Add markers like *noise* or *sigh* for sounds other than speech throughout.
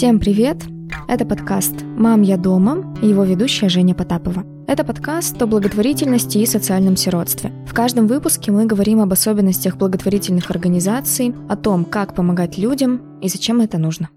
Всем привет! Это подкаст «Мам, я дома» и его ведущая Женя Потапова. Это подкаст о благотворительности и социальном сиротстве. В каждом выпуске мы говорим об особенностях благотворительных организаций, о том, как помогать людям и зачем это нужно.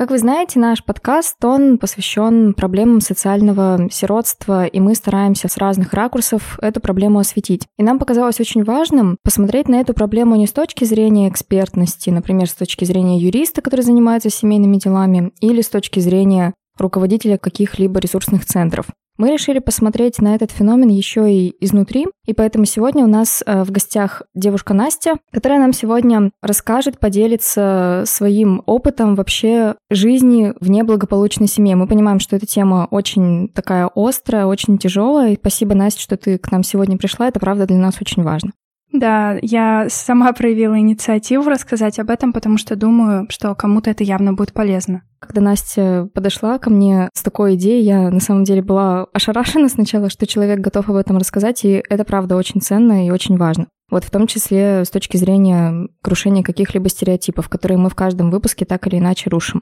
Как вы знаете, наш подкаст, он посвящен проблемам социального сиротства, и мы стараемся с разных ракурсов эту проблему осветить. И нам показалось очень важным посмотреть на эту проблему не с точки зрения экспертности, например, с точки зрения юриста, который занимается семейными делами, или с точки зрения руководителя каких-либо ресурсных центров. Мы решили посмотреть на этот феномен еще и изнутри, и поэтому сегодня у нас э, в гостях девушка Настя, которая нам сегодня расскажет, поделится своим опытом вообще жизни в неблагополучной семье. Мы понимаем, что эта тема очень такая острая, очень тяжелая, и спасибо, Настя, что ты к нам сегодня пришла, это правда для нас очень важно. Да, я сама проявила инициативу рассказать об этом, потому что думаю, что кому-то это явно будет полезно. Когда Настя подошла ко мне с такой идеей, я на самом деле была ошарашена сначала, что человек готов об этом рассказать, и это правда очень ценно и очень важно. Вот в том числе с точки зрения крушения каких-либо стереотипов, которые мы в каждом выпуске так или иначе рушим.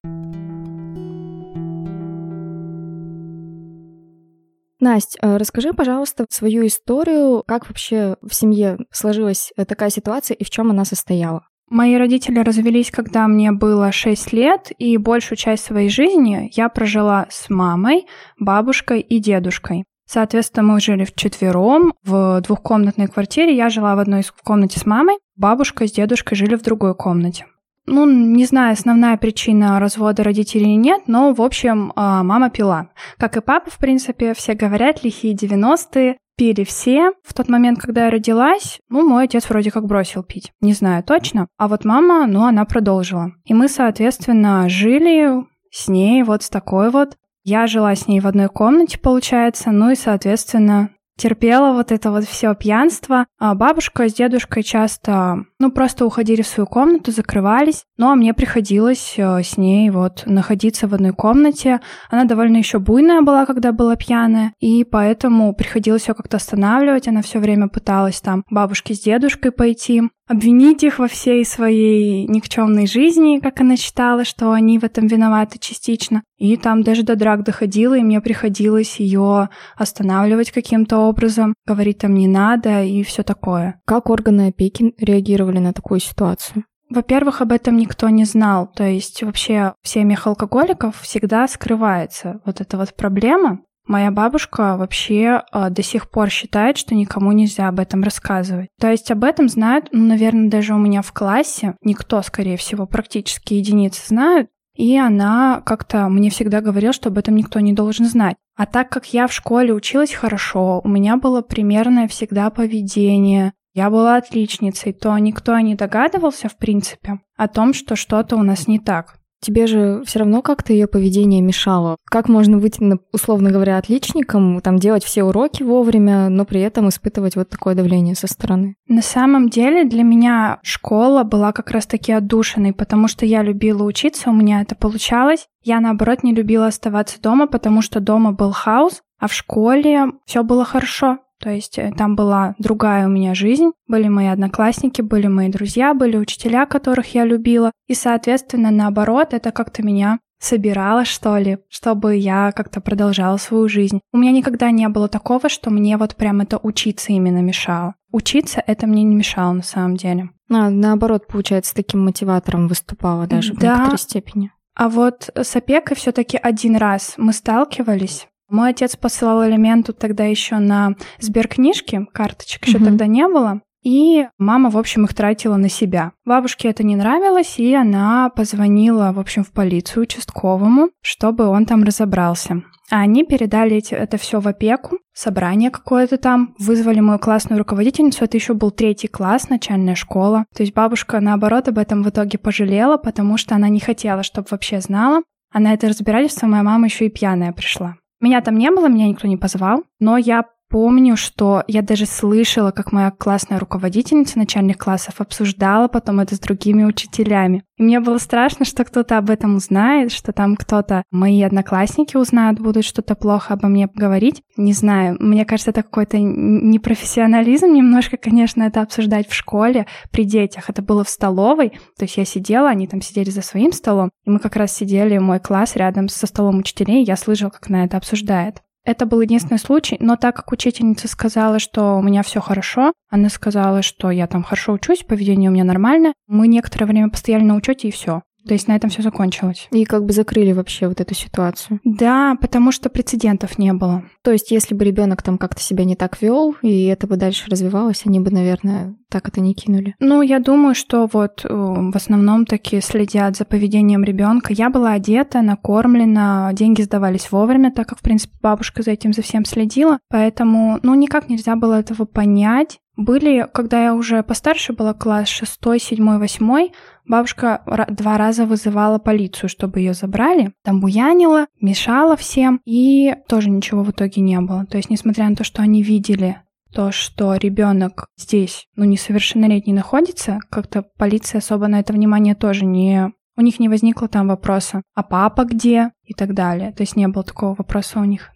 Настя, э, расскажи, пожалуйста, свою историю, как вообще в семье сложилась такая ситуация и в чем она состояла. Мои родители развелись, когда мне было 6 лет, и большую часть своей жизни я прожила с мамой, бабушкой и дедушкой. Соответственно, мы жили вчетвером в двухкомнатной квартире. Я жила в одной комнате с мамой, бабушка с дедушкой жили в другой комнате ну, не знаю, основная причина развода родителей нет, но, в общем, а, мама пила. Как и папа, в принципе, все говорят, лихие 90-е, пили все. В тот момент, когда я родилась, ну, мой отец вроде как бросил пить. Не знаю точно. А вот мама, ну, она продолжила. И мы, соответственно, жили с ней вот с такой вот. Я жила с ней в одной комнате, получается, ну и, соответственно, терпела вот это вот все пьянство. А бабушка с дедушкой часто, ну, просто уходили в свою комнату, закрывались. Ну, а мне приходилось э, с ней вот находиться в одной комнате. Она довольно еще буйная была, когда была пьяная, и поэтому приходилось ее как-то останавливать. Она все время пыталась там бабушке с дедушкой пойти обвинить их во всей своей никчемной жизни, как она считала, что они в этом виноваты частично. И там даже до драк доходило, и мне приходилось ее останавливать каким-то образом, говорить там не надо и все такое. Как органы опеки реагировали на такую ситуацию? Во-первых, об этом никто не знал. То есть вообще в семьях алкоголиков всегда скрывается вот эта вот проблема. Моя бабушка вообще э, до сих пор считает, что никому нельзя об этом рассказывать. То есть об этом знают, ну, наверное, даже у меня в классе. Никто, скорее всего, практически единицы знают. И она как-то мне всегда говорила, что об этом никто не должен знать. А так как я в школе училась хорошо, у меня было примерное всегда поведение, я была отличницей, то никто не догадывался, в принципе, о том, что что-то у нас не так. Тебе же все равно как-то ее поведение мешало. Как можно быть, условно говоря, отличником, там делать все уроки вовремя, но при этом испытывать вот такое давление со стороны? На самом деле для меня школа была как раз-таки отдушиной, потому что я любила учиться, у меня это получалось. Я, наоборот, не любила оставаться дома, потому что дома был хаос, а в школе все было хорошо. То есть э, там была другая у меня жизнь, были мои одноклассники, были мои друзья, были учителя, которых я любила. И, соответственно, наоборот, это как-то меня собирала, что ли, чтобы я как-то продолжала свою жизнь. У меня никогда не было такого, что мне вот прям это учиться именно мешало. Учиться это мне не мешало на самом деле. А, наоборот, получается, таким мотиватором выступала даже да. в некоторой степени. А вот с опекой все-таки один раз мы сталкивались. Мой отец посылал элементу тогда еще на сберкнижки, карточек еще угу. тогда не было. И мама, в общем, их тратила на себя. Бабушке это не нравилось, и она позвонила, в общем, в полицию участковому, чтобы он там разобрался. А они передали это все в опеку, собрание какое-то там, вызвали мою классную руководительницу, это еще был третий класс, начальная школа. То есть бабушка, наоборот, об этом в итоге пожалела, потому что она не хотела, чтобы вообще знала. А на это разбирательство моя мама еще и пьяная пришла. Меня там не было, меня никто не позвал, но я помню, что я даже слышала, как моя классная руководительница начальных классов обсуждала потом это с другими учителями. И мне было страшно, что кто-то об этом узнает, что там кто-то, мои одноклассники узнают, будут что-то плохо обо мне говорить. Не знаю, мне кажется, это какой-то непрофессионализм немножко, конечно, это обсуждать в школе при детях. Это было в столовой, то есть я сидела, они там сидели за своим столом, и мы как раз сидели, мой класс рядом со столом учителей, я слышала, как она это обсуждает. Это был единственный случай, но так как учительница сказала, что у меня все хорошо, она сказала, что я там хорошо учусь, поведение у меня нормальное, мы некоторое время постояли на учете и все. То есть на этом все закончилось. И как бы закрыли вообще вот эту ситуацию. Да, потому что прецедентов не было. То есть если бы ребенок там как-то себя не так вел, и это бы дальше развивалось, они бы, наверное, так это не кинули. Ну, я думаю, что вот э, в основном такие следят за поведением ребенка. Я была одета, накормлена, деньги сдавались вовремя, так как, в принципе, бабушка за этим за всем следила. Поэтому, ну, никак нельзя было этого понять. Были, когда я уже постарше была, класс 6, 7, 8, бабушка два раза вызывала полицию, чтобы ее забрали. Там буянила, мешала всем, и тоже ничего в итоге не было. То есть, несмотря на то, что они видели то, что ребенок здесь, ну, несовершеннолетний находится, как-то полиция особо на это внимание тоже не... У них не возникло там вопроса, а папа где и так далее. То есть не было такого вопроса у них.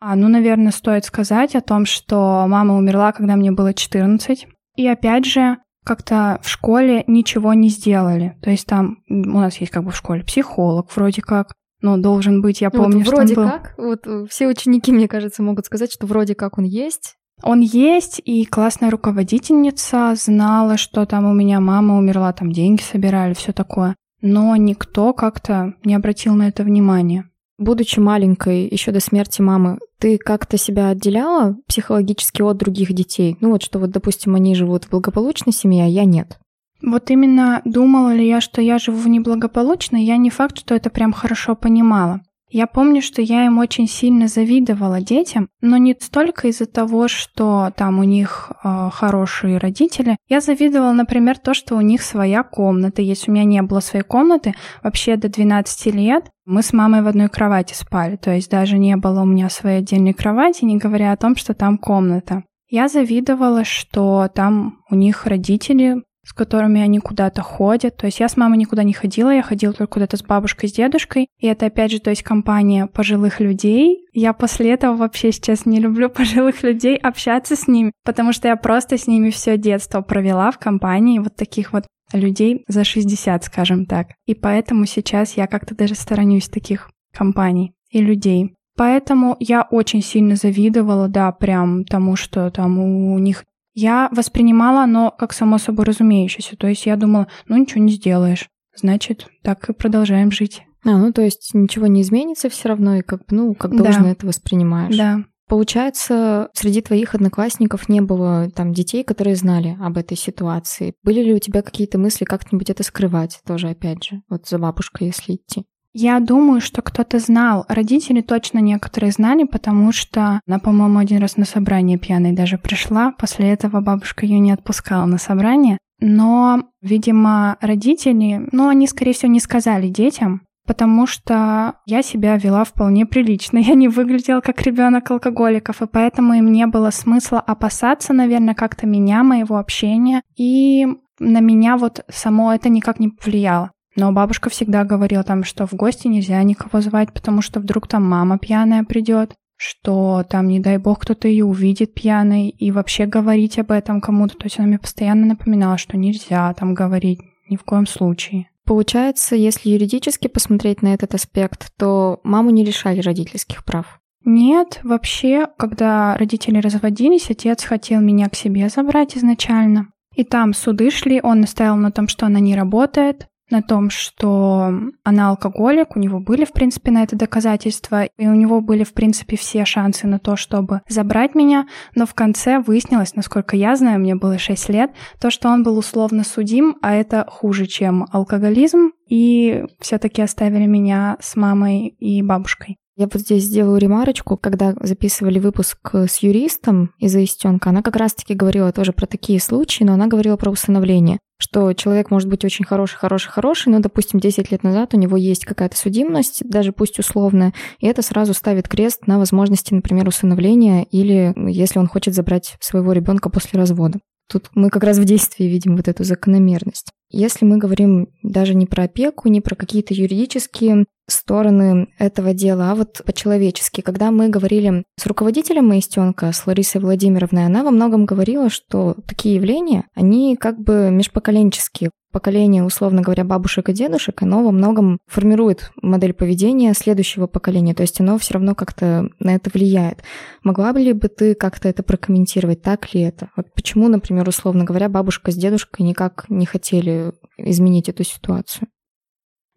А, ну, наверное, стоит сказать о том, что мама умерла, когда мне было 14. И опять же, как-то в школе ничего не сделали. То есть там у нас есть как бы в школе психолог вроде как, ну, должен быть, я помню, вот вроде что он был... как. Вот э, все ученики, мне кажется, могут сказать, что вроде как он есть. Он есть, и классная руководительница знала, что там у меня мама умерла, там деньги собирали, все такое. Но никто как-то не обратил на это внимания. Будучи маленькой, еще до смерти мамы, ты как-то себя отделяла психологически от других детей? Ну вот что вот, допустим, они живут в благополучной семье, а я нет. Вот именно думала ли я, что я живу в неблагополучной, я не факт, что это прям хорошо понимала. Я помню, что я им очень сильно завидовала детям, но не столько из-за того, что там у них э, хорошие родители. Я завидовала, например, то, что у них своя комната. Если у меня не было своей комнаты, вообще до 12 лет мы с мамой в одной кровати спали. То есть даже не было у меня своей отдельной кровати, не говоря о том, что там комната. Я завидовала, что там у них родители с которыми они куда-то ходят. То есть я с мамой никуда не ходила, я ходила только куда-то с бабушкой, с дедушкой. И это опять же, то есть компания пожилых людей. Я после этого вообще сейчас не люблю *laughs* пожилых людей общаться с ними, потому что я просто с ними все детство провела в компании вот таких вот людей за 60, скажем так. И поэтому сейчас я как-то даже сторонюсь таких компаний и людей. Поэтому я очень сильно завидовала, да, прям тому, что там у них я воспринимала оно как само собой разумеющееся. То есть я думала, ну ничего не сделаешь. Значит, так и продолжаем жить. А, ну то есть ничего не изменится все равно, и как, ну, как должно да. это воспринимаешь. Да. Получается, среди твоих одноклассников не было там детей, которые знали об этой ситуации. Были ли у тебя какие-то мысли как-нибудь это скрывать тоже, опять же, вот за бабушкой, если идти? Я думаю, что кто-то знал. Родители точно некоторые знали, потому что она, по-моему, один раз на собрание пьяной даже пришла. После этого бабушка ее не отпускала на собрание. Но, видимо, родители, ну, они, скорее всего, не сказали детям, потому что я себя вела вполне прилично. *laughs* Я не выглядела как ребенок алкоголиков, и поэтому им не было смысла опасаться, наверное, как-то меня, моего общения. И на меня вот само это никак не повлияло. Но бабушка всегда говорила там, что в гости нельзя никого звать, потому что вдруг там мама пьяная придет, что там, не дай бог, кто-то ее увидит пьяной, и вообще говорить об этом кому-то. То есть она мне постоянно напоминала, что нельзя там говорить ни в коем случае. Получается, если юридически посмотреть на этот аспект, то маму не лишали родительских прав. Нет, вообще, когда родители разводились, отец хотел меня к себе забрать изначально. И там суды шли, он настоял на том, что она не работает, на том, что она алкоголик, у него были, в принципе, на это доказательства, и у него были, в принципе, все шансы на то, чтобы забрать меня, но в конце выяснилось, насколько я знаю, мне было 6 лет, то, что он был условно судим, а это хуже, чем алкоголизм, и все таки оставили меня с мамой и бабушкой. Я вот здесь сделаю ремарочку, когда записывали выпуск с юристом из Истенка, она как раз-таки говорила тоже про такие случаи, но она говорила про усыновление что человек может быть очень хороший, хороший, хороший, но, допустим, 10 лет назад у него есть какая-то судимость, даже пусть условная, и это сразу ставит крест на возможности, например, усыновления или если он хочет забрать своего ребенка после развода. Тут мы как раз в действии видим вот эту закономерность. Если мы говорим даже не про опеку, не про какие-то юридические стороны этого дела, а вот по-человечески. Когда мы говорили с руководителем Маистенка, с Ларисой Владимировной, она во многом говорила, что такие явления, они как бы межпоколенческие поколение, условно говоря, бабушек и дедушек, оно во многом формирует модель поведения следующего поколения, то есть оно все равно как-то на это влияет. Могла бы ли бы ты как-то это прокомментировать, так ли это? Вот почему, например, условно говоря, бабушка с дедушкой никак не хотели изменить эту ситуацию?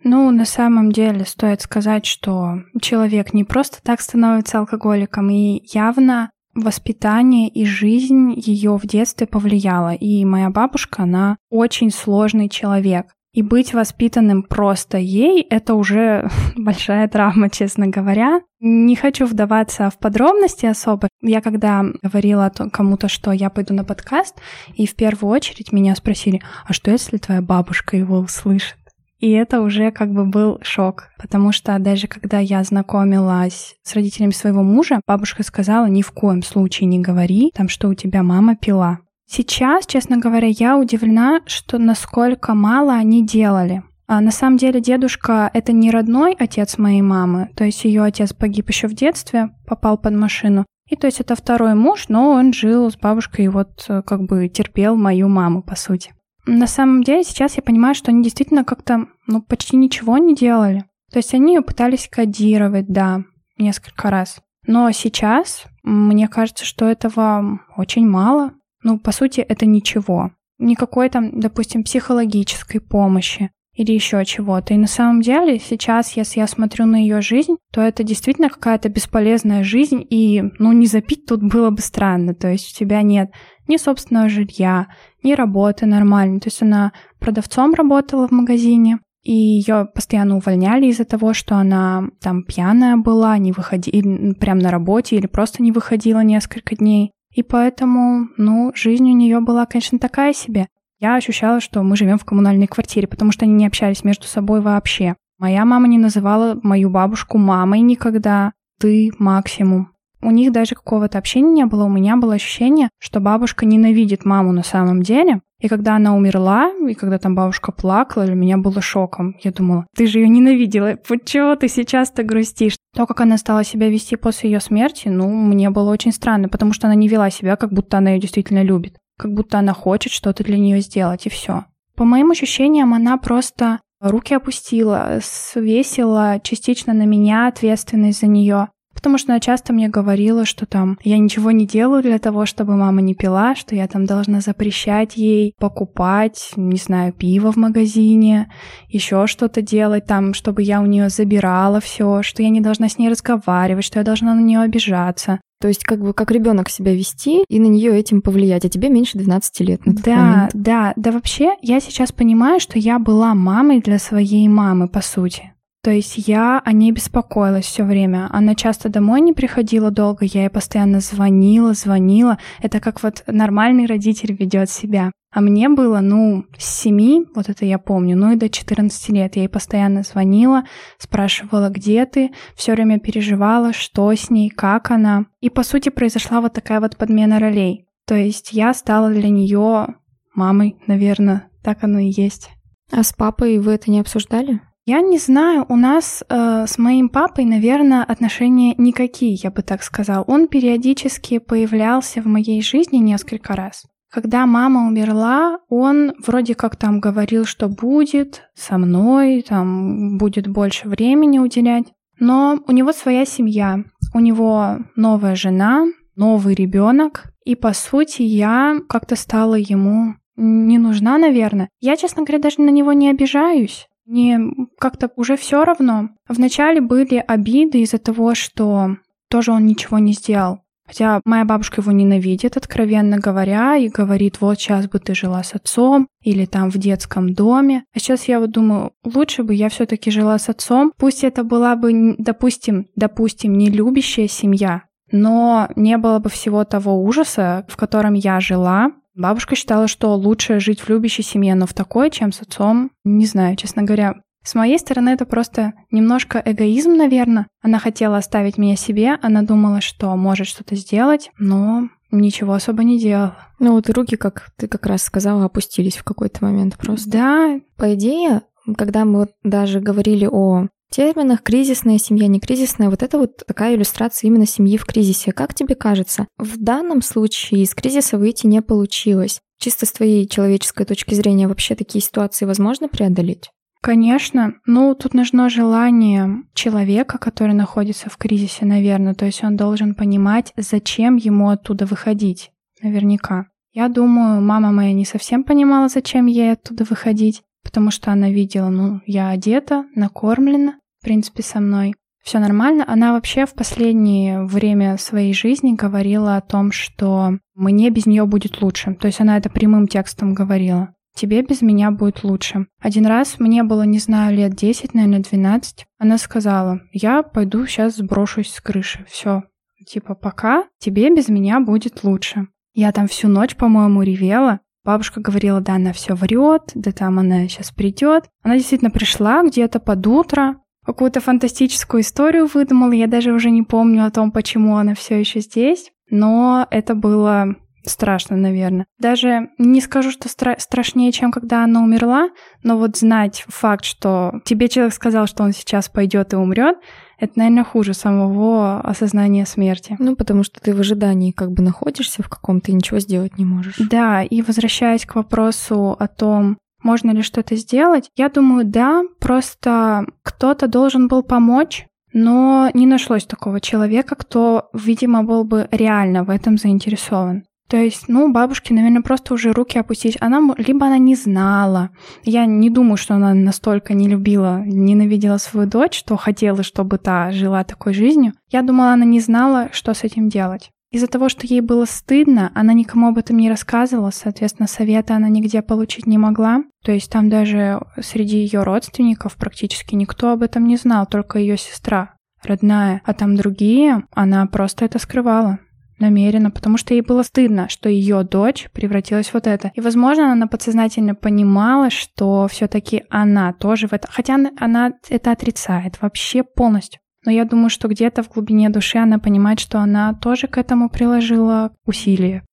Ну, на самом деле стоит сказать, что человек не просто так становится алкоголиком, и явно воспитание и жизнь ее в детстве повлияла. И моя бабушка, она очень сложный человек. И быть воспитанным просто ей — это уже *laughs* большая травма, честно говоря. Не хочу вдаваться в подробности особо. Я когда говорила кому-то, что я пойду на подкаст, и в первую очередь меня спросили, а что если твоя бабушка его услышит? И это уже как бы был шок, потому что даже когда я знакомилась с родителями своего мужа, бабушка сказала, ни в коем случае не говори, там, что у тебя мама пила. Сейчас, честно говоря, я удивлена, что насколько мало они делали. А на самом деле дедушка — это не родной отец моей мамы, то есть ее отец погиб еще в детстве, попал под машину. И то есть это второй муж, но он жил с бабушкой и вот э, как бы терпел мою маму, по сути. На самом деле сейчас я понимаю, что они действительно как-то ну, почти ничего не делали. То есть они пытались кодировать, да, несколько раз. Но сейчас мне кажется, что этого очень мало. Ну, по сути, это ничего. Никакой там, допустим, психологической помощи или еще чего-то. И на самом деле сейчас, если я смотрю на ее жизнь, то это действительно какая-то бесполезная жизнь, и, ну, не запить тут было бы странно. То есть у тебя нет ни собственного жилья, ни работы нормальной. То есть она продавцом работала в магазине, и ее постоянно увольняли из-за того, что она там пьяная была, не выходила прям на работе или просто не выходила несколько дней. И поэтому, ну, жизнь у нее была, конечно, такая себе. Я ощущала, что мы живем в коммунальной квартире, потому что они не общались между собой вообще. Моя мама не называла мою бабушку мамой никогда. Ты максимум. У них даже какого-то общения не было. У меня было ощущение, что бабушка ненавидит маму на самом деле. И когда она умерла, и когда там бабушка плакала, для меня было шоком. Я думала, ты же ее ненавидела, почему ты сейчас-то грустишь? То, как она стала себя вести после ее смерти, ну, мне было очень странно, потому что она не вела себя, как будто она ее действительно любит. Как будто она хочет что-то для нее сделать, и все. По моим ощущениям, она просто руки опустила, свесила частично на меня ответственность за нее потому что она часто мне говорила, что там я ничего не делаю для того, чтобы мама не пила, что я там должна запрещать ей покупать, не знаю, пиво в магазине, еще что-то делать там, чтобы я у нее забирала все, что я не должна с ней разговаривать, что я должна на нее обижаться. То есть как бы как ребенок себя вести и на нее этим повлиять, а тебе меньше 12 лет. На да, момент. да, да. Вообще я сейчас понимаю, что я была мамой для своей мамы по сути. То есть я о ней беспокоилась все время. Она часто домой не приходила долго, я ей постоянно звонила, звонила. Это как вот нормальный родитель ведет себя. А мне было, ну, с 7, вот это я помню, ну и до 14 лет. Я ей постоянно звонила, спрашивала, где ты, все время переживала, что с ней, как она. И, по сути, произошла вот такая вот подмена ролей. То есть я стала для нее мамой, наверное, так оно и есть. А с папой вы это не обсуждали? Я не знаю, у нас э, с моим папой, наверное, отношения никакие, я бы так сказал. Он периодически появлялся в моей жизни несколько раз. Когда мама умерла, он вроде как там говорил, что будет со мной, там будет больше времени уделять. Но у него своя семья, у него новая жена, новый ребенок, и по сути я как-то стала ему не нужна, наверное. Я, честно говоря, даже на него не обижаюсь. Мне как-то уже все равно. Вначале были обиды из-за того, что тоже он ничего не сделал. Хотя моя бабушка его ненавидит, откровенно говоря, и говорит, вот сейчас бы ты жила с отцом или там в детском доме. А сейчас я вот думаю, лучше бы я все-таки жила с отцом. Пусть это была бы, допустим, допустим, не любящая семья, но не было бы всего того ужаса, в котором я жила. Бабушка считала, что лучше жить в любящей семье, но в такой, чем с отцом. Не знаю, честно говоря. С моей стороны это просто немножко эгоизм, наверное. Она хотела оставить меня себе, она думала, что может что-то сделать, но ничего особо не делала. Ну вот руки, как ты как раз сказала, опустились в какой-то момент просто. Да. По идее, когда мы вот даже говорили о терминах кризисная семья, не кризисная, вот это вот такая иллюстрация именно семьи в кризисе. Как тебе кажется, в данном случае из кризиса выйти не получилось? Чисто с твоей человеческой точки зрения вообще такие ситуации возможно преодолеть? Конечно. Ну, тут нужно желание человека, который находится в кризисе, наверное. То есть он должен понимать, зачем ему оттуда выходить. Наверняка. Я думаю, мама моя не совсем понимала, зачем ей оттуда выходить, потому что она видела, ну, я одета, накормлена, в принципе, со мной. Все нормально. Она вообще в последнее время своей жизни говорила о том, что мне без нее будет лучше. То есть она это прямым текстом говорила тебе без меня будет лучше. Один раз мне было, не знаю, лет 10, наверное, 12. Она сказала, я пойду сейчас сброшусь с крыши. Все. Типа, пока тебе без меня будет лучше. Я там всю ночь, по-моему, ревела. Бабушка говорила, да, она все врет, да там она сейчас придет. Она действительно пришла где-то под утро, какую-то фантастическую историю выдумала. Я даже уже не помню о том, почему она все еще здесь. Но это было страшно, наверное. Даже не скажу, что стра- страшнее, чем когда она умерла, но вот знать факт, что тебе человек сказал, что он сейчас пойдет и умрет, это, наверное, хуже самого осознания смерти. Ну, потому что ты в ожидании как бы находишься в каком-то и ничего сделать не можешь. Да, и возвращаясь к вопросу о том, можно ли что-то сделать, я думаю, да, просто кто-то должен был помочь, но не нашлось такого человека, кто, видимо, был бы реально в этом заинтересован. То есть, ну, бабушке, наверное, просто уже руки опустить. Она, либо она не знала. Я не думаю, что она настолько не любила, ненавидела свою дочь, что хотела, чтобы та жила такой жизнью. Я думала, она не знала, что с этим делать. Из-за того, что ей было стыдно, она никому об этом не рассказывала, соответственно, совета она нигде получить не могла. То есть там даже среди ее родственников практически никто об этом не знал, только ее сестра родная. А там другие, она просто это скрывала намеренно, потому что ей было стыдно, что ее дочь превратилась в вот это. И, возможно, она подсознательно понимала, что все-таки она тоже в это, хотя она, это отрицает вообще полностью. Но я думаю, что где-то в глубине души она понимает, что она тоже к этому приложила усилия.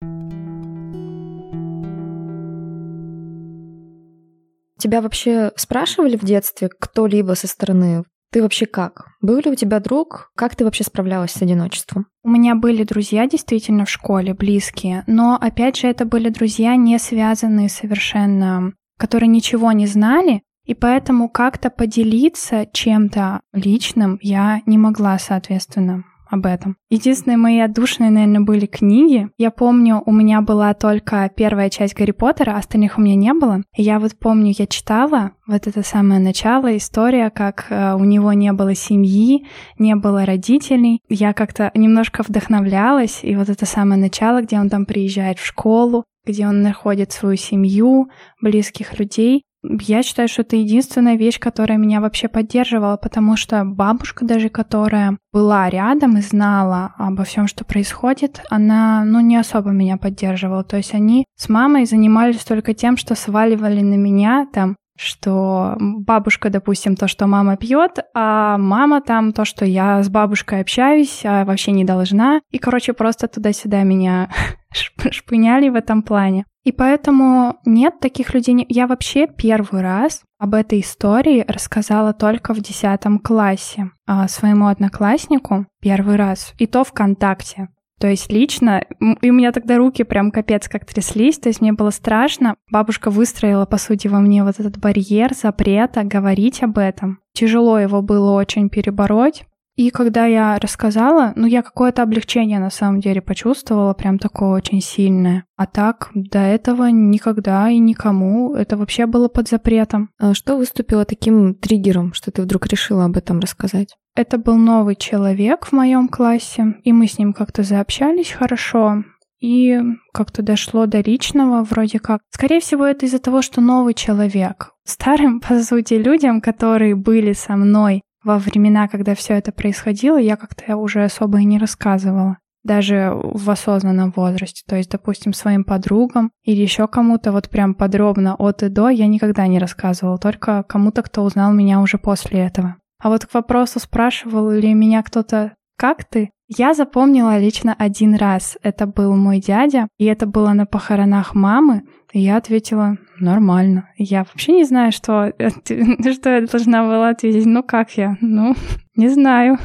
Тебя вообще спрашивали в детстве кто-либо со стороны ты вообще как? Был ли у тебя друг? Как ты вообще справлялась с одиночеством? У меня были друзья действительно в школе, близкие, но опять же это были друзья не связанные совершенно, которые ничего не знали, и поэтому как-то поделиться чем-то личным я не могла, соответственно об этом. Единственные мои отдушные, наверное, были книги. Я помню, у меня была только первая часть Гарри Поттера, остальных у меня не было. И я вот помню, я читала вот это самое начало, история, как э, у него не было семьи, не было родителей. Я как-то немножко вдохновлялась, и вот это самое начало, где он там приезжает в школу, где он находит свою семью, близких людей. Я считаю, что это единственная вещь, которая меня вообще поддерживала, потому что бабушка даже, которая была рядом и знала обо всем, что происходит, она, ну, не особо меня поддерживала. То есть они с мамой занимались только тем, что сваливали на меня там что бабушка, допустим, то, что мама пьет, а мама там то, что я с бабушкой общаюсь, а вообще не должна. И, короче, просто туда-сюда меня *laughs* шпыняли в этом плане. И поэтому нет таких людей. Я вообще первый раз об этой истории рассказала только в десятом классе а своему однокласснику первый раз, и то ВКонтакте. То есть лично, и у меня тогда руки прям капец как тряслись, то есть мне было страшно. Бабушка выстроила, по сути, во мне вот этот барьер запрета говорить об этом. Тяжело его было очень перебороть. И когда я рассказала, ну, я какое-то облегчение на самом деле почувствовала, прям такое очень сильное. А так, до этого никогда и никому это вообще было под запретом. А что выступило таким триггером, что ты вдруг решила об этом рассказать? Это был новый человек в моем классе, и мы с ним как-то заобщались хорошо. И как-то дошло до личного вроде как. Скорее всего, это из-за того, что новый человек. Старым, *laughs* по сути, людям, которые были со мной во времена, когда все это происходило, я как-то уже особо и не рассказывала. Даже в осознанном возрасте. То есть, допустим, своим подругам или еще кому-то вот прям подробно от и до я никогда не рассказывала. Только кому-то, кто узнал меня уже после этого. А вот к вопросу, спрашивал ли меня кто-то «Как ты?», я запомнила лично один раз. Это был мой дядя, и это было на похоронах мамы. Я ответила «Нормально». Я вообще не знаю, что, *laughs* что я должна была ответить. Ну как я? Ну, *laughs* не знаю.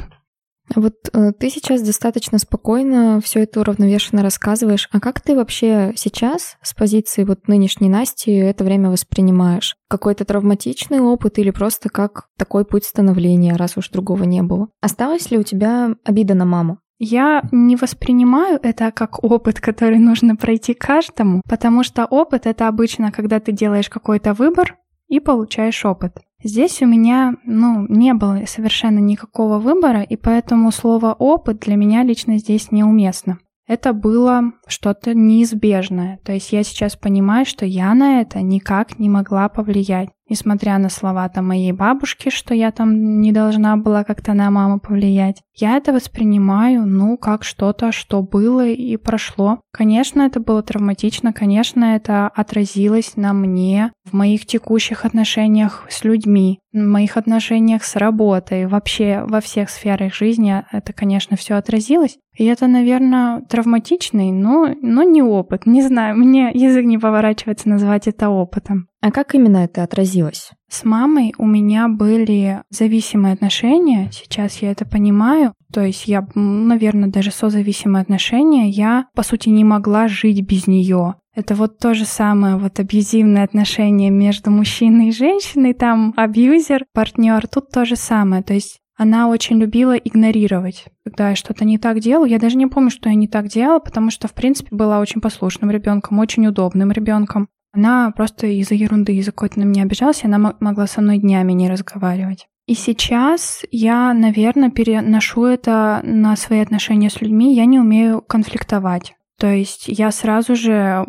Вот э, ты сейчас достаточно спокойно все это уравновешенно рассказываешь. А как ты вообще сейчас с позиции вот нынешней Насти это время воспринимаешь? Какой-то травматичный опыт или просто как такой путь становления, раз уж другого не было? Осталась ли у тебя обида на маму? Я не воспринимаю это как опыт, который нужно пройти каждому, потому что опыт — это обычно, когда ты делаешь какой-то выбор и получаешь опыт. Здесь у меня, ну, не было совершенно никакого выбора, и поэтому слово «опыт» для меня лично здесь неуместно. Это было что-то неизбежное. То есть я сейчас понимаю, что я на это никак не могла повлиять несмотря на слова там моей бабушки, что я там не должна была как-то на маму повлиять, я это воспринимаю, ну, как что-то, что было и прошло. Конечно, это было травматично, конечно, это отразилось на мне, в моих текущих отношениях с людьми, в моих отношениях с работой, вообще во всех сферах жизни это, конечно, все отразилось. И это, наверное, травматичный, но, но не опыт. Не знаю, мне язык не поворачивается назвать это опытом. А как именно это отразилось? С мамой у меня были зависимые отношения, сейчас я это понимаю. То есть я, наверное, даже созависимые отношения, я, по сути, не могла жить без нее. Это вот то же самое, вот абьюзивное отношение между мужчиной и женщиной, там абьюзер, партнер, тут то же самое. То есть она очень любила игнорировать. Когда я что-то не так делала, я даже не помню, что я не так делала, потому что, в принципе, была очень послушным ребенком, очень удобным ребенком. Она просто из-за ерунды, из-за какой-то на меня обижалась, и она могла со мной днями не разговаривать. И сейчас я, наверное, переношу это на свои отношения с людьми. Я не умею конфликтовать. То есть я сразу же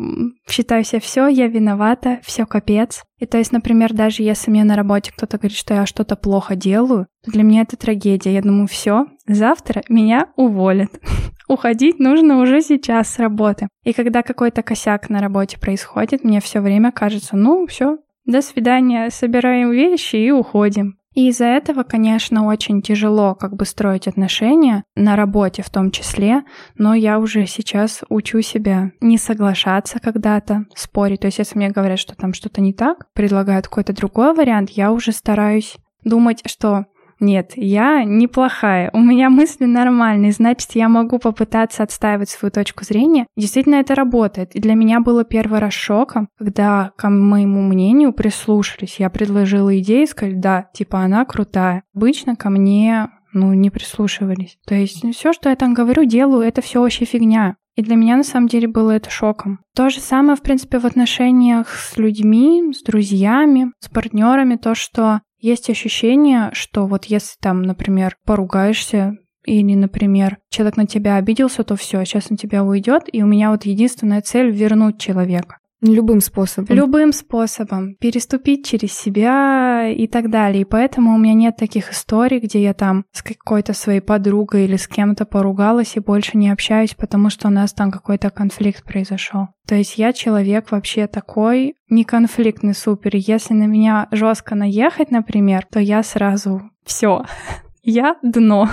считаю себя все, я виновата, все капец. И то есть, например, даже если мне на работе кто-то говорит, что я что-то плохо делаю, то для меня это трагедия. Я думаю, все, завтра меня уволят. *laughs* Уходить нужно уже сейчас с работы. И когда какой-то косяк на работе происходит, мне все время кажется, ну все, до свидания, собираем вещи и уходим. И из-за этого, конечно, очень тяжело как бы строить отношения, на работе в том числе, но я уже сейчас учу себя не соглашаться когда-то, спорить. То есть если мне говорят, что там что-то не так, предлагают какой-то другой вариант, я уже стараюсь думать, что нет, я неплохая, у меня мысли нормальные, значит, я могу попытаться отстаивать свою точку зрения. Действительно, это работает. И для меня было первый раз шоком, когда к моему мнению прислушались. Я предложила идею и сказали, да, типа она крутая. Обычно ко мне ну, не прислушивались. То есть все, что я там говорю, делаю, это все вообще фигня. И для меня на самом деле было это шоком. То же самое, в принципе, в отношениях с людьми, с друзьями, с партнерами, то, что есть ощущение, что вот если там, например, поругаешься или, например, человек на тебя обиделся, то все, сейчас на тебя уйдет, и у меня вот единственная цель вернуть человека. Любым способом. Любым способом. Переступить через себя и так далее. И поэтому у меня нет таких историй, где я там с какой-то своей подругой или с кем-то поругалась и больше не общаюсь, потому что у нас там какой-то конфликт произошел. То есть я человек вообще такой неконфликтный супер. Если на меня жестко наехать, например, то я сразу все. *laughs* Я дно.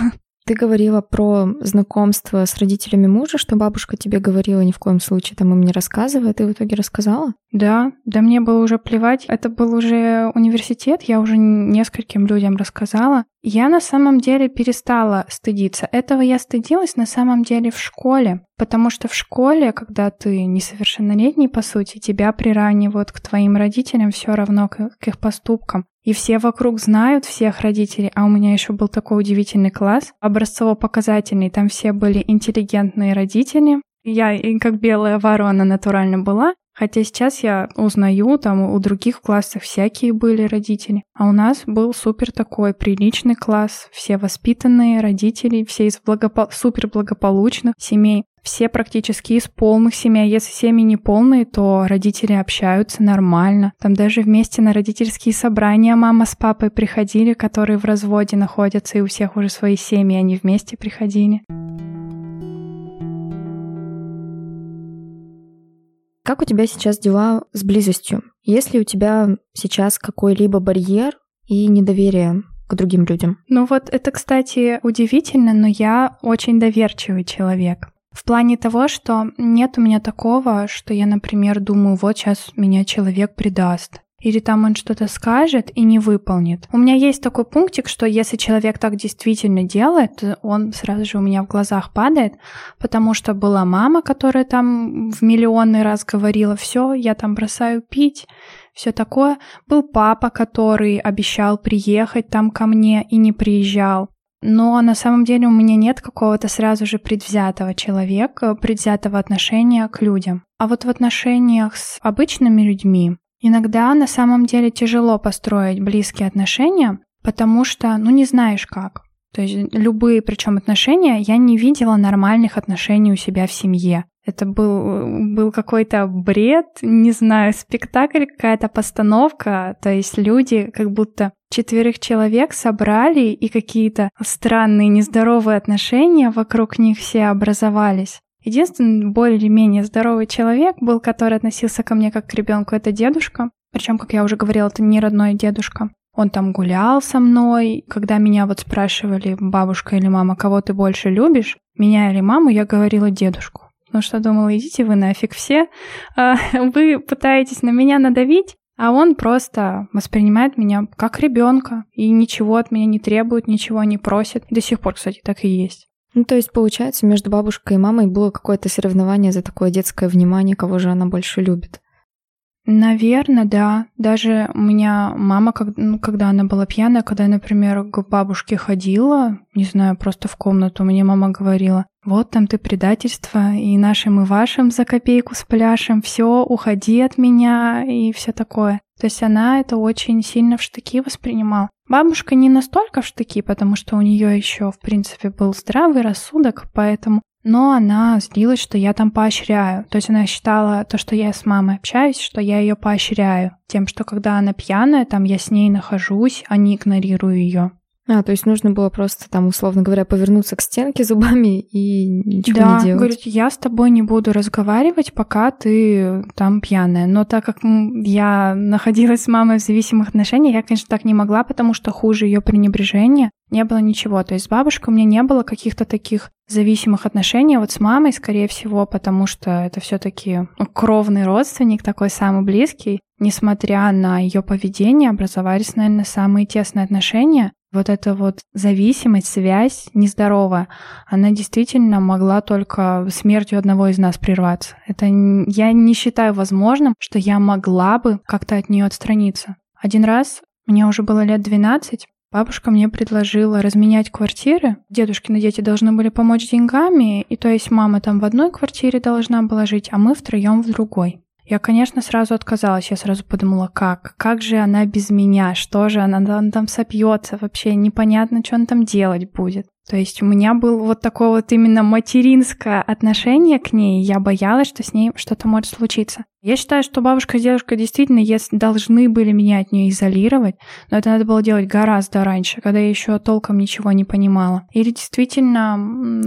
Ты говорила про знакомство с родителями мужа, что бабушка тебе говорила ни в коем случае там им не рассказывай, а ты в итоге рассказала? Да, да мне было уже плевать. Это был уже университет, я уже нескольким людям рассказала. Я на самом деле перестала стыдиться. Этого я стыдилась на самом деле в школе. Потому что в школе, когда ты несовершеннолетний, по сути, тебя приравнивают к твоим родителям все равно к, к их поступкам. И все вокруг знают всех родителей, а у меня еще был такой удивительный класс, образцово-показательный, там все были интеллигентные родители. Я как белая ворона натурально была, Хотя сейчас я узнаю, там у других классов всякие были родители. А у нас был супер такой приличный класс, все воспитанные родители, все из благопо... супер благополучных семей. Все практически из полных семей. Если семьи не полные, то родители общаются нормально. Там даже вместе на родительские собрания мама с папой приходили, которые в разводе находятся, и у всех уже свои семьи, они вместе приходили. Как у тебя сейчас дела с близостью? Есть ли у тебя сейчас какой-либо барьер и недоверие к другим людям? Ну вот это, кстати, удивительно, но я очень доверчивый человек. В плане того, что нет у меня такого, что я, например, думаю, вот сейчас меня человек предаст или там он что-то скажет и не выполнит. У меня есть такой пунктик, что если человек так действительно делает, он сразу же у меня в глазах падает, потому что была мама, которая там в миллионный раз говорила, все, я там бросаю пить, все такое. Был папа, который обещал приехать там ко мне и не приезжал. Но на самом деле у меня нет какого-то сразу же предвзятого человека, предвзятого отношения к людям. А вот в отношениях с обычными людьми Иногда на самом деле тяжело построить близкие отношения, потому что, ну, не знаешь как. То есть любые, причем отношения, я не видела нормальных отношений у себя в семье. Это был, был какой-то бред, не знаю, спектакль, какая-то постановка. То есть люди как будто четверых человек собрали, и какие-то странные, нездоровые отношения вокруг них все образовались. Единственный более-менее здоровый человек был, который относился ко мне как к ребенку, это дедушка. Причем, как я уже говорила, это не родной дедушка. Он там гулял со мной. Когда меня вот спрашивали, бабушка или мама, кого ты больше любишь, меня или маму, я говорила дедушку. Потому что думала, идите вы нафиг все. А, *laughs* вы пытаетесь на меня надавить, а он просто воспринимает меня как ребенка и ничего от меня не требует, ничего не просит. До сих пор, кстати, так и есть. Ну, то есть, получается, между бабушкой и мамой было какое-то соревнование за такое детское внимание, кого же она больше любит. Наверное, да. Даже у меня мама, ну, когда она была пьяная, когда я, например, к бабушке ходила, не знаю, просто в комнату, мне мама говорила, вот там ты предательство, и нашим, и вашим за копейку с пляшем, все, уходи от меня, и все такое. То есть она это очень сильно в штыки воспринимала. Бабушка не настолько в штыки, потому что у нее еще, в принципе, был здравый рассудок, поэтому но она злилась, что я там поощряю. То есть она считала то, что я с мамой общаюсь, что я ее поощряю. Тем, что когда она пьяная, там я с ней нахожусь, а не игнорирую ее. А, то есть нужно было просто там, условно говоря, повернуться к стенке зубами и ничего да, не делать. говорит, я с тобой не буду разговаривать, пока ты там пьяная. Но так как я находилась с мамой в зависимых отношениях, я, конечно, так не могла, потому что хуже ее пренебрежения не было ничего. То есть с бабушкой у меня не было каких-то таких зависимых отношений. Вот с мамой, скорее всего, потому что это все-таки ну, кровный родственник, такой самый близкий. Несмотря на ее поведение, образовались, наверное, самые тесные отношения вот эта вот зависимость, связь нездоровая, она действительно могла только смертью одного из нас прерваться. Это я не считаю возможным, что я могла бы как-то от нее отстраниться. Один раз, мне уже было лет 12, бабушка мне предложила разменять квартиры. Дедушкины дети должны были помочь деньгами, и то есть мама там в одной квартире должна была жить, а мы втроем в другой. Я, конечно, сразу отказалась. Я сразу подумала, как? Как же она без меня? Что же она, она там сопьется? Вообще непонятно, что она там делать будет. То есть у меня было вот такое вот именно материнское отношение к ней. Я боялась, что с ней что-то может случиться. Я считаю, что бабушка и дедушка действительно должны были меня от нее изолировать, но это надо было делать гораздо раньше, когда я еще толком ничего не понимала. Или действительно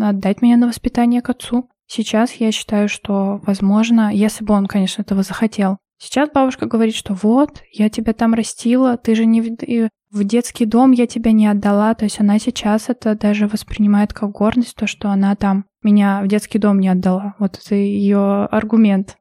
отдать меня на воспитание к отцу. Сейчас я считаю, что, возможно, если бы он, конечно, этого захотел. Сейчас бабушка говорит, что вот, я тебя там растила, ты же не в, в детский дом я тебя не отдала. То есть она сейчас это даже воспринимает как гордость, то, что она там меня в детский дом не отдала. Вот это ее аргумент.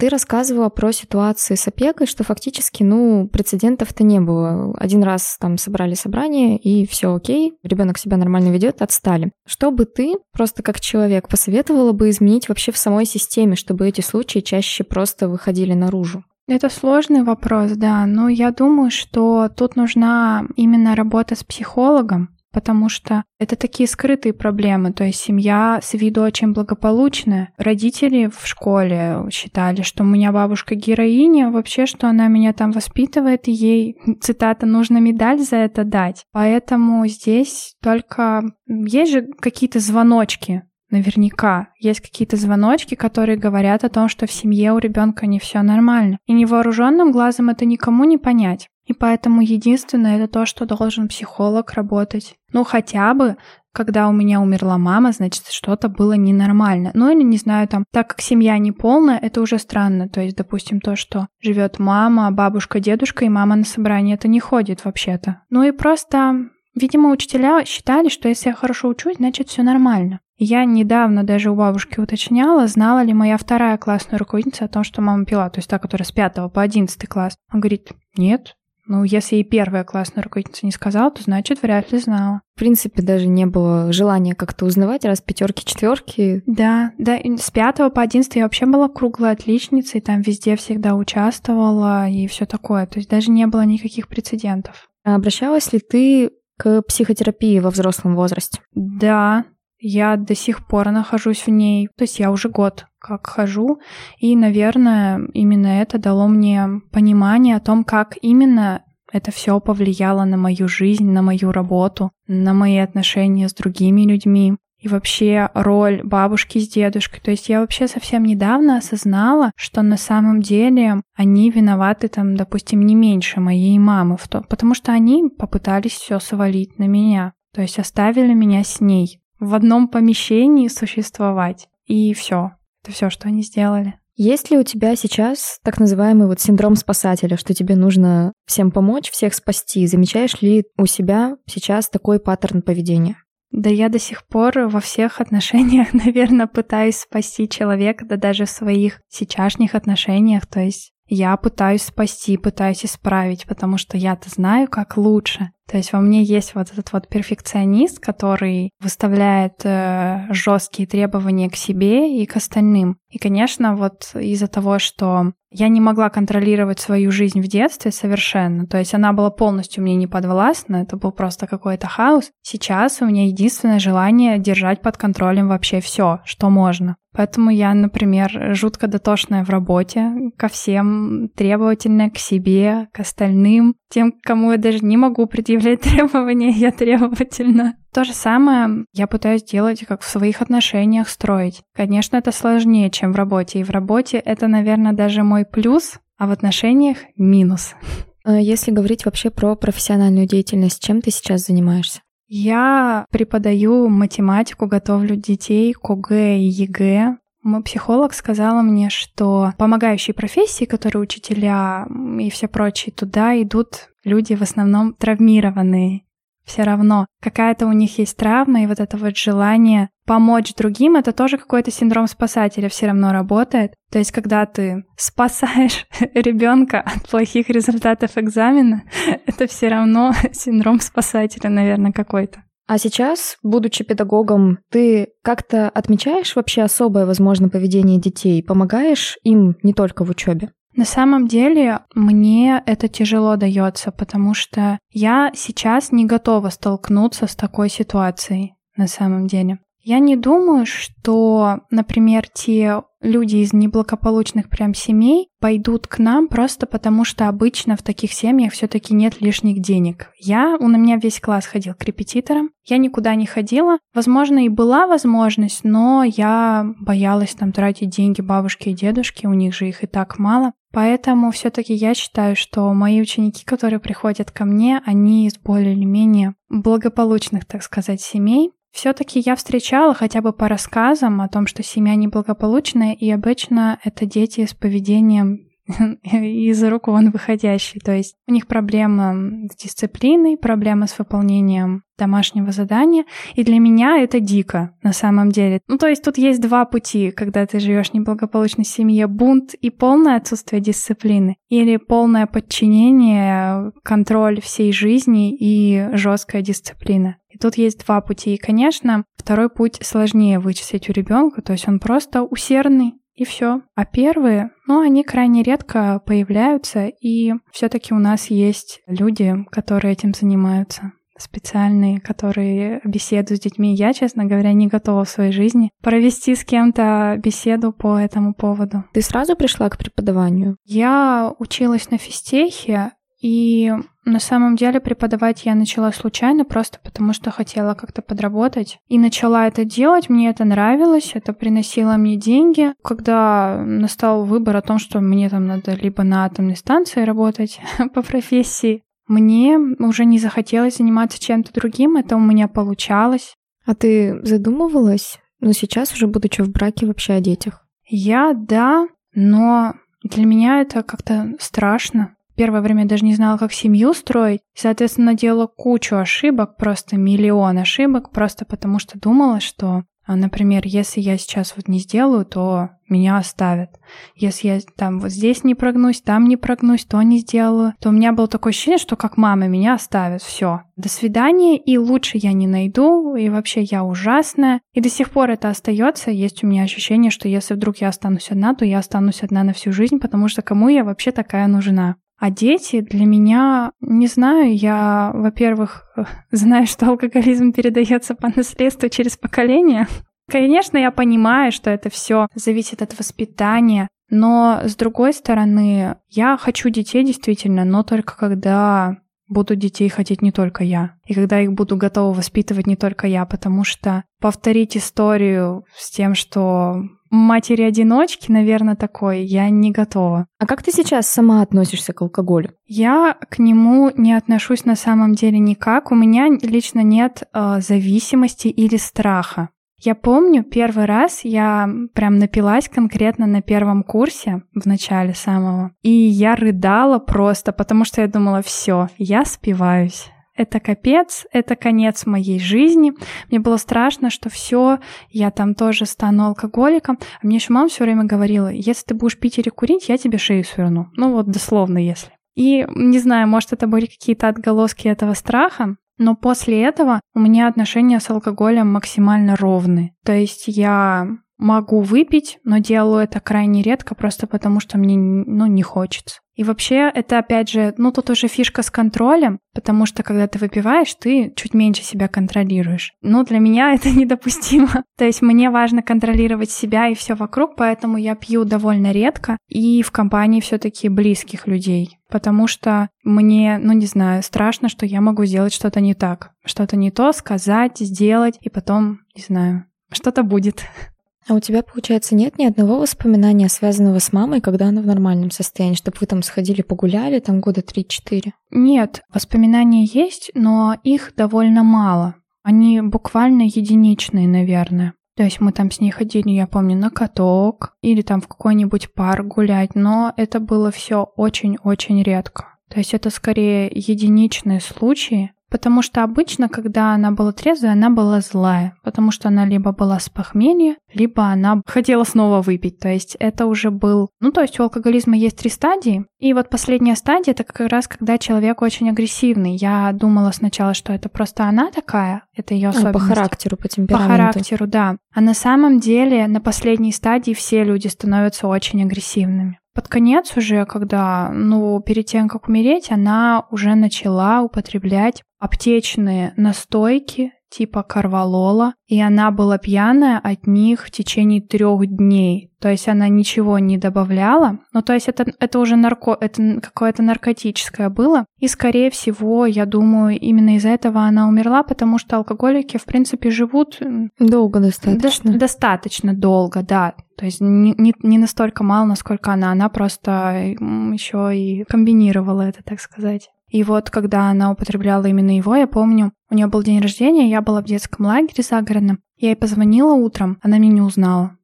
Ты рассказывала про ситуации с опекой, что фактически, ну, прецедентов-то не было. Один раз там собрали собрание, и все окей, ребенок себя нормально ведет, отстали. Что бы ты, просто как человек, посоветовала бы изменить вообще в самой системе, чтобы эти случаи чаще просто выходили наружу? Это сложный вопрос, да, но я думаю, что тут нужна именно работа с психологом, потому что это такие скрытые проблемы. То есть семья с виду очень благополучная. Родители в школе считали, что у меня бабушка героиня, вообще, что она меня там воспитывает, и ей, *laughs* цитата, нужно медаль за это дать. Поэтому здесь только есть же какие-то звоночки, Наверняка есть какие-то звоночки, которые говорят о том, что в семье у ребенка не все нормально. И невооруженным глазом это никому не понять. И поэтому единственное это то, что должен психолог работать. Ну, хотя бы, когда у меня умерла мама, значит, что-то было ненормально. Ну, или, не знаю, там, так как семья не полная, это уже странно. То есть, допустим, то, что живет мама, бабушка, дедушка, и мама на собрание, это не ходит вообще-то. Ну и просто, видимо, учителя считали, что если я хорошо учусь, значит, все нормально. Я недавно даже у бабушки уточняла, знала ли моя вторая классная руководительница о том, что мама пила, то есть та, которая с 5 по 11 класс. Она говорит, нет, ну, если и первая классная руководительница не сказала, то значит, вряд ли знала. В принципе, даже не было желания как-то узнавать, раз пятерки, четверки. Да, да, с пятого по одиннадцатый я вообще была круглой отличницей, там везде всегда участвовала и все такое. То есть даже не было никаких прецедентов. А обращалась ли ты к психотерапии во взрослом возрасте? Да, я до сих пор нахожусь в ней. То есть я уже год как хожу. И, наверное, именно это дало мне понимание о том, как именно это все повлияло на мою жизнь, на мою работу, на мои отношения с другими людьми и вообще роль бабушки с дедушкой. То есть я вообще совсем недавно осознала, что на самом деле они виноваты там, допустим, не меньше моей мамы, в том, потому что они попытались все свалить на меня. То есть оставили меня с ней в одном помещении существовать. И все. Это все, что они сделали. Есть ли у тебя сейчас так называемый вот синдром спасателя, что тебе нужно всем помочь, всех спасти? Замечаешь ли у себя сейчас такой паттерн поведения? Да я до сих пор во всех отношениях, *laughs* наверное, пытаюсь спасти человека, да даже в своих сейчасшних отношениях. То есть я пытаюсь спасти, пытаюсь исправить, потому что я-то знаю, как лучше. То есть во мне есть вот этот вот перфекционист, который выставляет э, жесткие требования к себе и к остальным. И, конечно, вот из-за того, что я не могла контролировать свою жизнь в детстве совершенно, то есть она была полностью мне не подвластна, это был просто какой-то хаос. Сейчас у меня единственное желание держать под контролем вообще все, что можно. Поэтому я, например, жутко дотошная в работе, ко всем требовательная, к себе, к остальным, тем, кому я даже не могу предъявлять *laughs* требования, я требовательна. То же самое я пытаюсь делать, как в своих отношениях строить. Конечно, это сложнее, чем в работе, и в работе это, наверное, даже мой плюс, а в отношениях минус. *laughs* А если говорить вообще про профессиональную деятельность, чем ты сейчас занимаешься? Я преподаю математику, готовлю детей к ОГЭ и ЕГЭ. Мой психолог сказала мне, что помогающие профессии, которые учителя и все прочие, туда идут люди в основном травмированные все равно какая-то у них есть травма, и вот это вот желание помочь другим, это тоже какой-то синдром спасателя все равно работает. То есть, когда ты спасаешь *laughs* ребенка от плохих результатов экзамена, *laughs* это все равно *laughs* синдром спасателя, наверное, какой-то. А сейчас, будучи педагогом, ты как-то отмечаешь вообще особое, возможно, поведение детей? Помогаешь им не только в учебе? На самом деле мне это тяжело дается, потому что я сейчас не готова столкнуться с такой ситуацией на самом деле. Я не думаю, что, например, те люди из неблагополучных прям семей пойдут к нам просто потому, что обычно в таких семьях все-таки нет лишних денег. Я, у меня весь класс ходил к репетиторам, я никуда не ходила. Возможно, и была возможность, но я боялась там тратить деньги бабушки и дедушки, у них же их и так мало. Поэтому все-таки я считаю, что мои ученики, которые приходят ко мне, они из более или менее благополучных, так сказать, семей. Все-таки я встречала хотя бы по рассказам о том, что семья неблагополучная, и обычно это дети с поведением *laughs* из рук вон выходящий. То есть у них проблема с дисциплиной, проблема с выполнением домашнего задания. И для меня это дико на самом деле. Ну, то есть тут есть два пути, когда ты живешь в неблагополучной семье. Бунт и полное отсутствие дисциплины. Или полное подчинение, контроль всей жизни и жесткая дисциплина. И тут есть два пути. И, конечно, второй путь сложнее вычислить у ребенка, то есть он просто усердный, и все. А первые, ну, они крайне редко появляются, и все-таки у нас есть люди, которые этим занимаются специальные, которые беседуют с детьми. Я, честно говоря, не готова в своей жизни провести с кем-то беседу по этому поводу. Ты сразу пришла к преподаванию? Я училась на физтехе, и на самом деле преподавать я начала случайно, просто потому что хотела как-то подработать. И начала это делать, мне это нравилось, это приносило мне деньги. Когда настал выбор о том, что мне там надо либо на атомной станции работать *laughs* по профессии, мне уже не захотелось заниматься чем-то другим, это у меня получалось. А ты задумывалась, ну сейчас уже будучи в браке, вообще о детях? Я, да, но для меня это как-то страшно первое время даже не знала, как семью строить. Соответственно, делала кучу ошибок, просто миллион ошибок, просто потому что думала, что, а, например, если я сейчас вот не сделаю, то меня оставят. Если я там вот здесь не прогнусь, там не прогнусь, то не сделаю, то у меня было такое ощущение, что как мама меня оставят. Все. До свидания, и лучше я не найду, и вообще я ужасная. И до сих пор это остается. Есть у меня ощущение, что если вдруг я останусь одна, то я останусь одна на всю жизнь, потому что кому я вообще такая нужна? А дети для меня, не знаю, я, во-первых, *laughs* знаю, что алкоголизм передается по наследству через поколение. Конечно, я понимаю, что это все зависит от воспитания, но с другой стороны, я хочу детей действительно, но только когда буду детей хотеть не только я. И когда их буду готова воспитывать не только я, потому что повторить историю с тем, что матери-одиночки, наверное, такой, я не готова. А как ты сейчас сама относишься к алкоголю? Я к нему не отношусь на самом деле никак. У меня лично нет э, зависимости или страха. Я помню, первый раз я прям напилась конкретно на первом курсе, в начале самого, и я рыдала просто, потому что я думала, все, я спиваюсь это капец, это конец моей жизни. Мне было страшно, что все, я там тоже стану алкоголиком. А мне еще мама все время говорила, если ты будешь пить или курить, я тебе шею сверну. Ну вот дословно, если. И не знаю, может, это были какие-то отголоски этого страха, но после этого у меня отношения с алкоголем максимально ровны. То есть я могу выпить, но делаю это крайне редко, просто потому что мне ну, не хочется. И вообще это, опять же, ну тут уже фишка с контролем, потому что когда ты выпиваешь, ты чуть меньше себя контролируешь. Ну для меня *laughs* это недопустимо. То есть мне важно контролировать себя и все вокруг, поэтому я пью довольно редко и в компании все-таки близких людей. Потому что мне, ну не знаю, страшно, что я могу сделать что-то не так. Что-то не то сказать, сделать, и потом, не знаю, что-то будет. *laughs* А у тебя, получается, нет ни одного воспоминания, связанного с мамой, когда она в нормальном состоянии, чтобы вы там сходили погуляли, там года 3-4? Нет, воспоминания есть, но их довольно мало. Они буквально единичные, наверное. То есть мы там с ней ходили, я помню, на каток или там в какой-нибудь парк гулять, но это было все очень-очень редко. То есть это скорее единичные случаи, Потому что обычно, когда она была трезвая, она была злая, потому что она либо была с похмелья, либо она хотела снова выпить. То есть это уже был... Ну, то есть у алкоголизма есть три стадии. И вот последняя стадия — это как раз когда человек очень агрессивный. Я думала сначала, что это просто она такая, это ее особенность. А, по характеру, по темпераменту. По характеру, да. А на самом деле на последней стадии все люди становятся очень агрессивными. Под конец уже, когда, ну, перед тем, как умереть, она уже начала употреблять аптечные настойки типа карвалола, и она была пьяная от них в течение трех дней. То есть она ничего не добавляла. Ну, то есть это, это уже нарко, это какое-то наркотическое было. И, скорее всего, я думаю, именно из-за этого она умерла, потому что алкоголики, в принципе, живут... Долго достаточно. До, достаточно долго, да. То есть не, не, не настолько мало, насколько она. Она просто еще и комбинировала это, так сказать. И вот когда она употребляла именно его, я помню, у нее был день рождения, я была в детском лагере загородном. Я ей позвонила утром, она меня не узнала.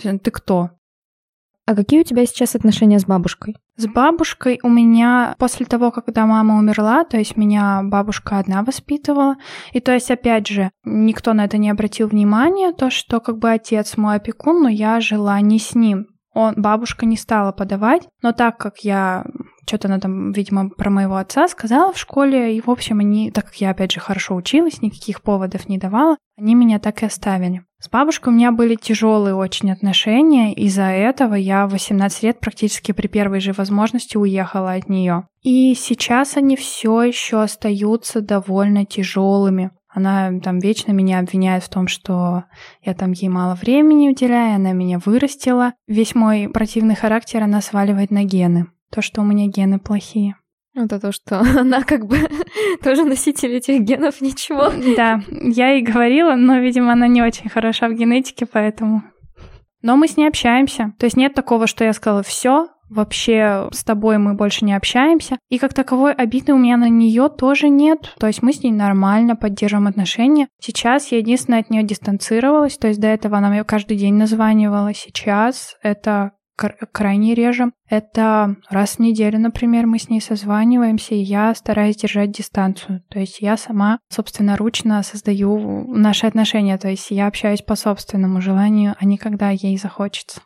Ты кто? А какие у тебя сейчас отношения с бабушкой? С бабушкой у меня после того, когда мама умерла, то есть меня бабушка одна воспитывала, и то есть опять же никто на это не обратил внимания, то что как бы отец мой опекун, но я жила не с ним. Он, бабушка не стала подавать, но так как я что-то она там, видимо, про моего отца сказала в школе, и, в общем, они, так как я, опять же, хорошо училась, никаких поводов не давала, они меня так и оставили. С бабушкой у меня были тяжелые очень отношения, из-за этого я в 18 лет практически при первой же возможности уехала от нее. И сейчас они все еще остаются довольно тяжелыми. Она там вечно меня обвиняет в том, что я там ей мало времени уделяю, она меня вырастила. Весь мой противный характер она сваливает на гены. То, что у меня гены плохие. Это то, что *laughs* она как бы *laughs* тоже носитель этих генов, ничего. Да, я и говорила, но, видимо, она не очень хороша в генетике, поэтому... Но мы с ней общаемся. То есть нет такого, что я сказала, все, вообще с тобой мы больше не общаемся. И как таковой обиды у меня на нее тоже нет. То есть мы с ней нормально поддерживаем отношения. Сейчас я единственное от нее дистанцировалась. То есть до этого она мне каждый день названивала. Сейчас это крайне реже. Это раз в неделю, например, мы с ней созваниваемся, и я стараюсь держать дистанцию. То есть я сама собственноручно создаю наши отношения. То есть я общаюсь по собственному желанию, а не когда ей захочется.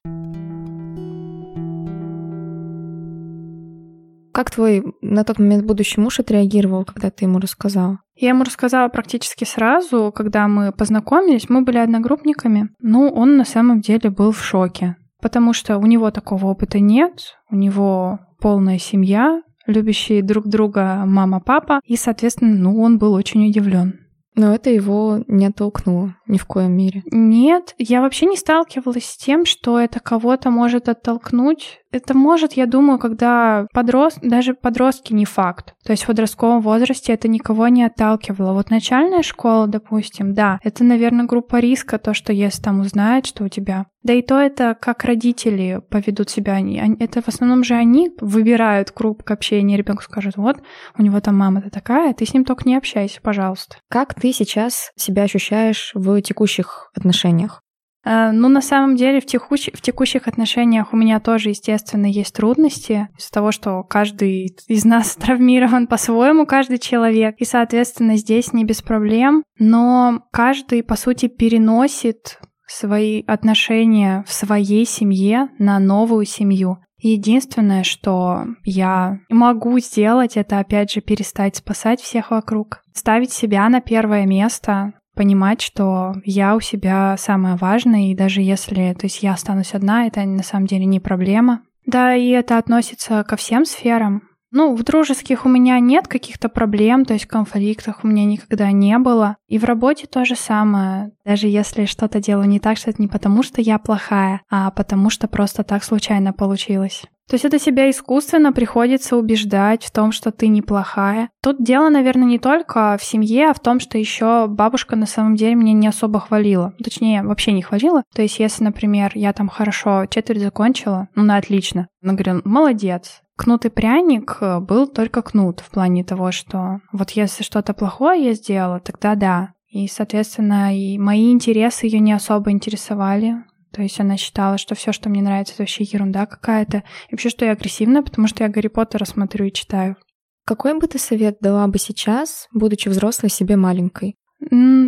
Как твой на тот момент будущий муж отреагировал, когда ты ему рассказала? Я ему рассказала практически сразу, когда мы познакомились, мы были одногруппниками. Ну, он на самом деле был в шоке потому что у него такого опыта нет, у него полная семья, любящие друг друга мама-папа, и, соответственно, ну, он был очень удивлен. Но это его не оттолкнуло ни в коем мере. Нет, я вообще не сталкивалась с тем, что это кого-то может оттолкнуть. Это может, я думаю, когда подрост... даже подростки не факт. То есть в подростковом возрасте это никого не отталкивало. Вот начальная школа, допустим, да, это, наверное, группа риска, то, что если там узнают, что у тебя. Да и то это как родители поведут себя. Они, это в основном же они выбирают круг общения. Ребенку скажут, вот, у него там мама-то такая, ты с ним только не общайся, пожалуйста. Как ты сейчас себя ощущаешь в текущих отношениях? Э, ну, на самом деле, в, текущ... в текущих отношениях у меня тоже, естественно, есть трудности из-за того, что каждый из нас *laughs* травмирован по-своему, каждый человек. И, соответственно, здесь не без проблем. Но каждый, по сути, переносит свои отношения в своей семье на новую семью. Единственное, что я могу сделать, это опять же перестать спасать всех вокруг, ставить себя на первое место, понимать, что я у себя самое важное, и даже если, то есть я останусь одна, это на самом деле не проблема. Да, и это относится ко всем сферам. Ну, в дружеских у меня нет каких-то проблем, то есть конфликтах у меня никогда не было. И в работе то же самое. Даже если что-то делаю не так, что это не потому, что я плохая, а потому что просто так случайно получилось. То есть это себя искусственно приходится убеждать в том, что ты неплохая. Тут дело, наверное, не только в семье, а в том, что еще бабушка на самом деле меня не особо хвалила. Точнее, вообще не хвалила. То есть если, например, я там хорошо четверть закончила, ну, на отлично. Она говорила, молодец. Кнут и пряник э, был только кнут в плане того, что вот если что-то плохое я сделала, тогда да. И, соответственно, и мои интересы ее не особо интересовали. То есть она считала, что все, что мне нравится, это вообще ерунда какая-то. И вообще, что я агрессивная, потому что я Гарри Поттера смотрю и читаю. Какой бы ты совет дала бы сейчас, будучи взрослой себе маленькой?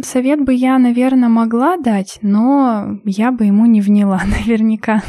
Совет бы я, наверное, могла дать, но я бы ему не вняла *laughs* наверняка.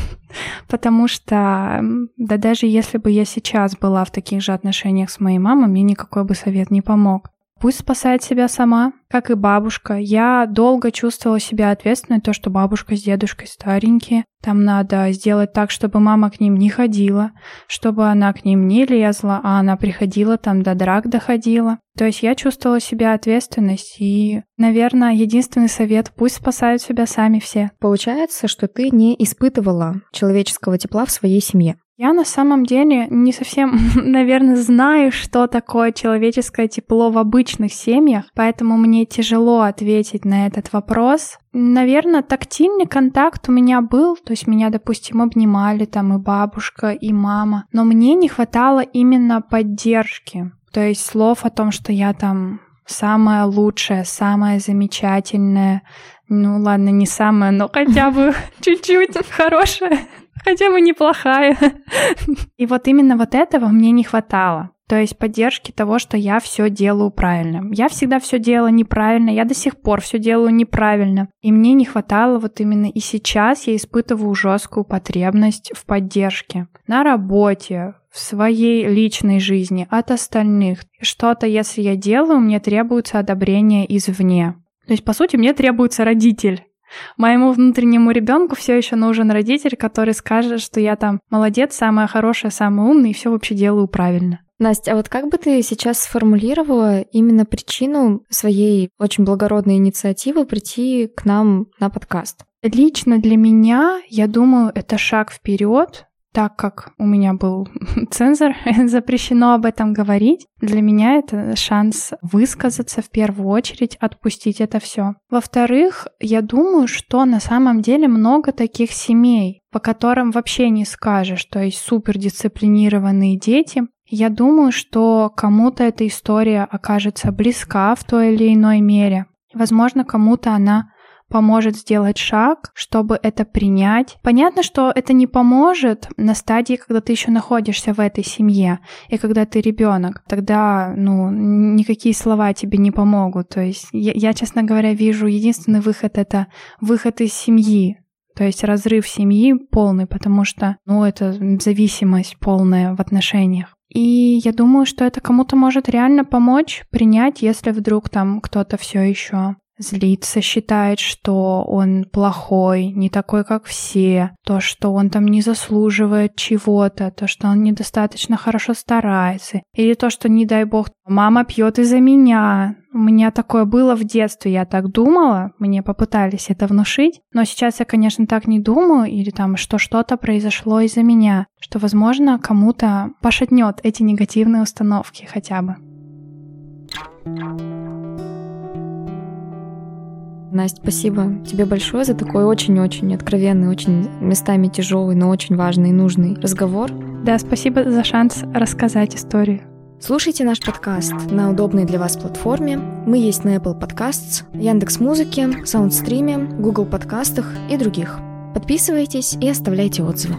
Потому что, да даже если бы я сейчас была в таких же отношениях с моей мамой, мне никакой бы совет не помог. Пусть спасает себя сама, как и бабушка. Я долго чувствовала себя ответственной, то, что бабушка с дедушкой старенькие. Там надо сделать так, чтобы мама к ним не ходила, чтобы она к ним не лезла, а она приходила там до драк доходила. То есть я чувствовала себя ответственность, и, наверное, единственный совет – пусть спасают себя сами все. Получается, что ты не испытывала человеческого тепла в своей семье. Я на самом деле не совсем, *laughs* наверное, знаю, что такое человеческое тепло в обычных семьях, поэтому мне тяжело ответить на этот вопрос. Наверное, тактильный контакт у меня был, то есть меня, допустим, обнимали там и бабушка, и мама, но мне не хватало именно поддержки, то есть слов о том, что я там самая лучшая, самая замечательная, ну ладно, не самая, но хотя бы *laughs* чуть-чуть хорошая. Хотя бы неплохая. И вот именно вот этого мне не хватало. То есть поддержки того, что я все делаю правильно. Я всегда все делала неправильно, я до сих пор все делаю неправильно. И мне не хватало вот именно и сейчас я испытываю жесткую потребность в поддержке. На работе, в своей личной жизни, от остальных. Что-то, если я делаю, мне требуется одобрение извне. То есть, по сути, мне требуется родитель. Моему внутреннему ребенку все еще нужен родитель, который скажет, что я там молодец, самая хорошая, самая умная и все вообще делаю правильно. Настя, а вот как бы ты сейчас сформулировала именно причину своей очень благородной инициативы прийти к нам на подкаст? Лично для меня, я думаю, это шаг вперед, так как у меня был *laughs* цензор, *laughs* запрещено об этом говорить, для меня это шанс высказаться в первую очередь, отпустить это все. Во-вторых, я думаю, что на самом деле много таких семей, по которым вообще не скажешь, то есть супердисциплинированные дети, я думаю, что кому-то эта история окажется близка в той или иной мере. Возможно, кому-то она поможет сделать шаг, чтобы это принять. Понятно, что это не поможет на стадии, когда ты еще находишься в этой семье, и когда ты ребенок. Тогда, ну, никакие слова тебе не помогут. То есть я, я, честно говоря, вижу единственный выход — это выход из семьи, то есть разрыв семьи полный, потому что, ну, это зависимость полная в отношениях. И я думаю, что это кому-то может реально помочь принять, если вдруг там кто-то все еще злится, считает, что он плохой, не такой, как все, то, что он там не заслуживает чего-то, то, что он недостаточно хорошо старается, или то, что, не дай бог, мама пьет из-за меня. У меня такое было в детстве, я так думала, мне попытались это внушить, но сейчас я, конечно, так не думаю, или там, что что-то произошло из-за меня, что, возможно, кому-то пошатнет эти негативные установки хотя бы. Настя, спасибо тебе большое за такой очень-очень откровенный, очень местами тяжелый, но очень важный и нужный разговор. Да, спасибо за шанс рассказать историю. Слушайте наш подкаст на удобной для вас платформе. Мы есть на Apple Podcasts, Яндекс Музыке, Саундстриме, Google подкастах и других. Подписывайтесь и оставляйте отзывы.